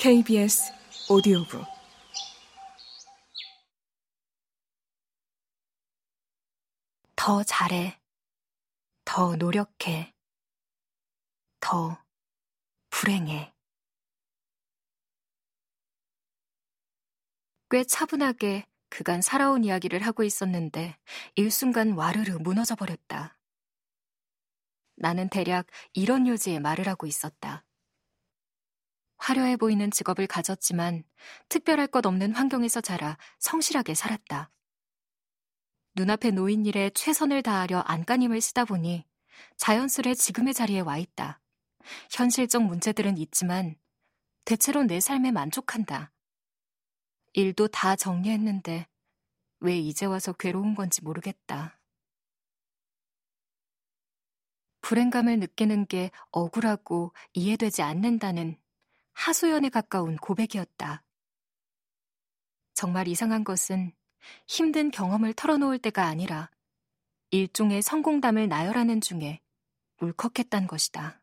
KBS 오디오북 더 잘해. 더 노력해. 더 불행해. 꽤 차분하게 그간 살아온 이야기를 하고 있었는데 일순간 와르르 무너져 버렸다. 나는 대략 이런 요지의 말을 하고 있었다. 화려해 보이는 직업을 가졌지만 특별할 것 없는 환경에서 자라 성실하게 살았다. 눈앞에 놓인 일에 최선을 다하려 안간힘을 쓰다 보니 자연스레 지금의 자리에 와 있다. 현실적 문제들은 있지만 대체로 내 삶에 만족한다. 일도 다 정리했는데 왜 이제 와서 괴로운 건지 모르겠다. 불행감을 느끼는 게 억울하고 이해되지 않는다는 하소연에 가까운 고백이었다. 정말 이상한 것은 힘든 경험을 털어놓을 때가 아니라 일종의 성공담을 나열하는 중에 울컥했단 것이다.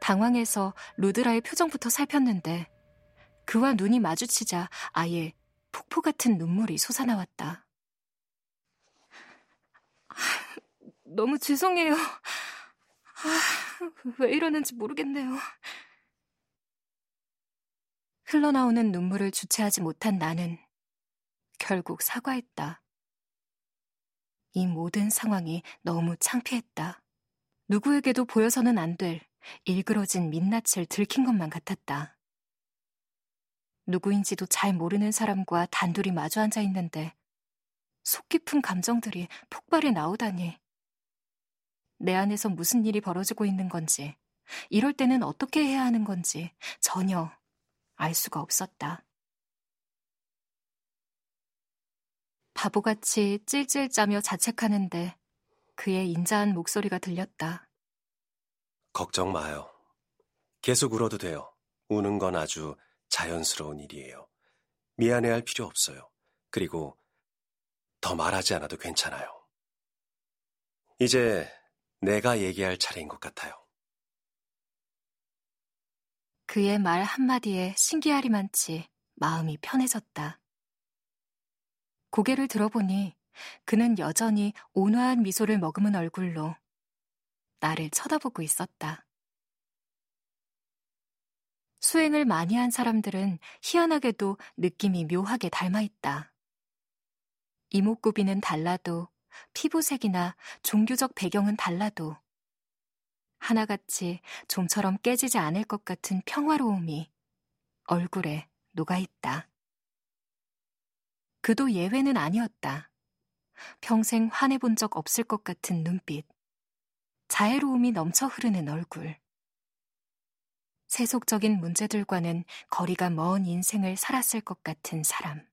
당황해서 루드라의 표정부터 살폈는데 그와 눈이 마주치자 아예 폭포 같은 눈물이 솟아나왔다. 너무 죄송해요. 아, 왜 이러는지 모르겠네요. 흘러나오는 눈물을 주체하지 못한 나는 결국 사과했다. 이 모든 상황이 너무 창피했다. 누구에게도 보여서는 안 될 일그러진 민낯을 들킨 것만 같았다. 누구인지도 잘 모르는 사람과 단둘이 마주 앉아 있는데 속 깊은 감정들이 폭발해 나오다니. 내 안에서 무슨 일이 벌어지고 있는 건지, 이럴 때는 어떻게 해야 하는 건지 전혀 알 수가 없었다. 바보같이 찔찔 짜며 자책하는데 그의 인자한 목소리가 들렸다. 걱정 마요. 계속 울어도 돼요. 우는 건 아주 자연스러운 일이에요. 미안해할 필요 없어요. 그리고 더 말하지 않아도 괜찮아요. 이제 내가 얘기할 차례인 것 같아요. 그의 말 한마디에 신기하리만치 마음이 편해졌다. 고개를 들어보니 그는 여전히 온화한 미소를 머금은 얼굴로 나를 쳐다보고 있었다. 수행을 많이 한 사람들은 희한하게도 느낌이 묘하게 닮아 있다. 이목구비는 달라도 피부색이나 종교적 배경은 달라도 하나같이 좀처럼 깨지지 않을 것 같은 평화로움이 얼굴에 녹아 있다. 그도 예외는 아니었다. 평생 화내본 적 없을 것 같은 눈빛. 자애로움이 넘쳐 흐르는 얼굴. 세속적인 문제들과는 거리가 먼 인생을 살았을 것 같은 사람.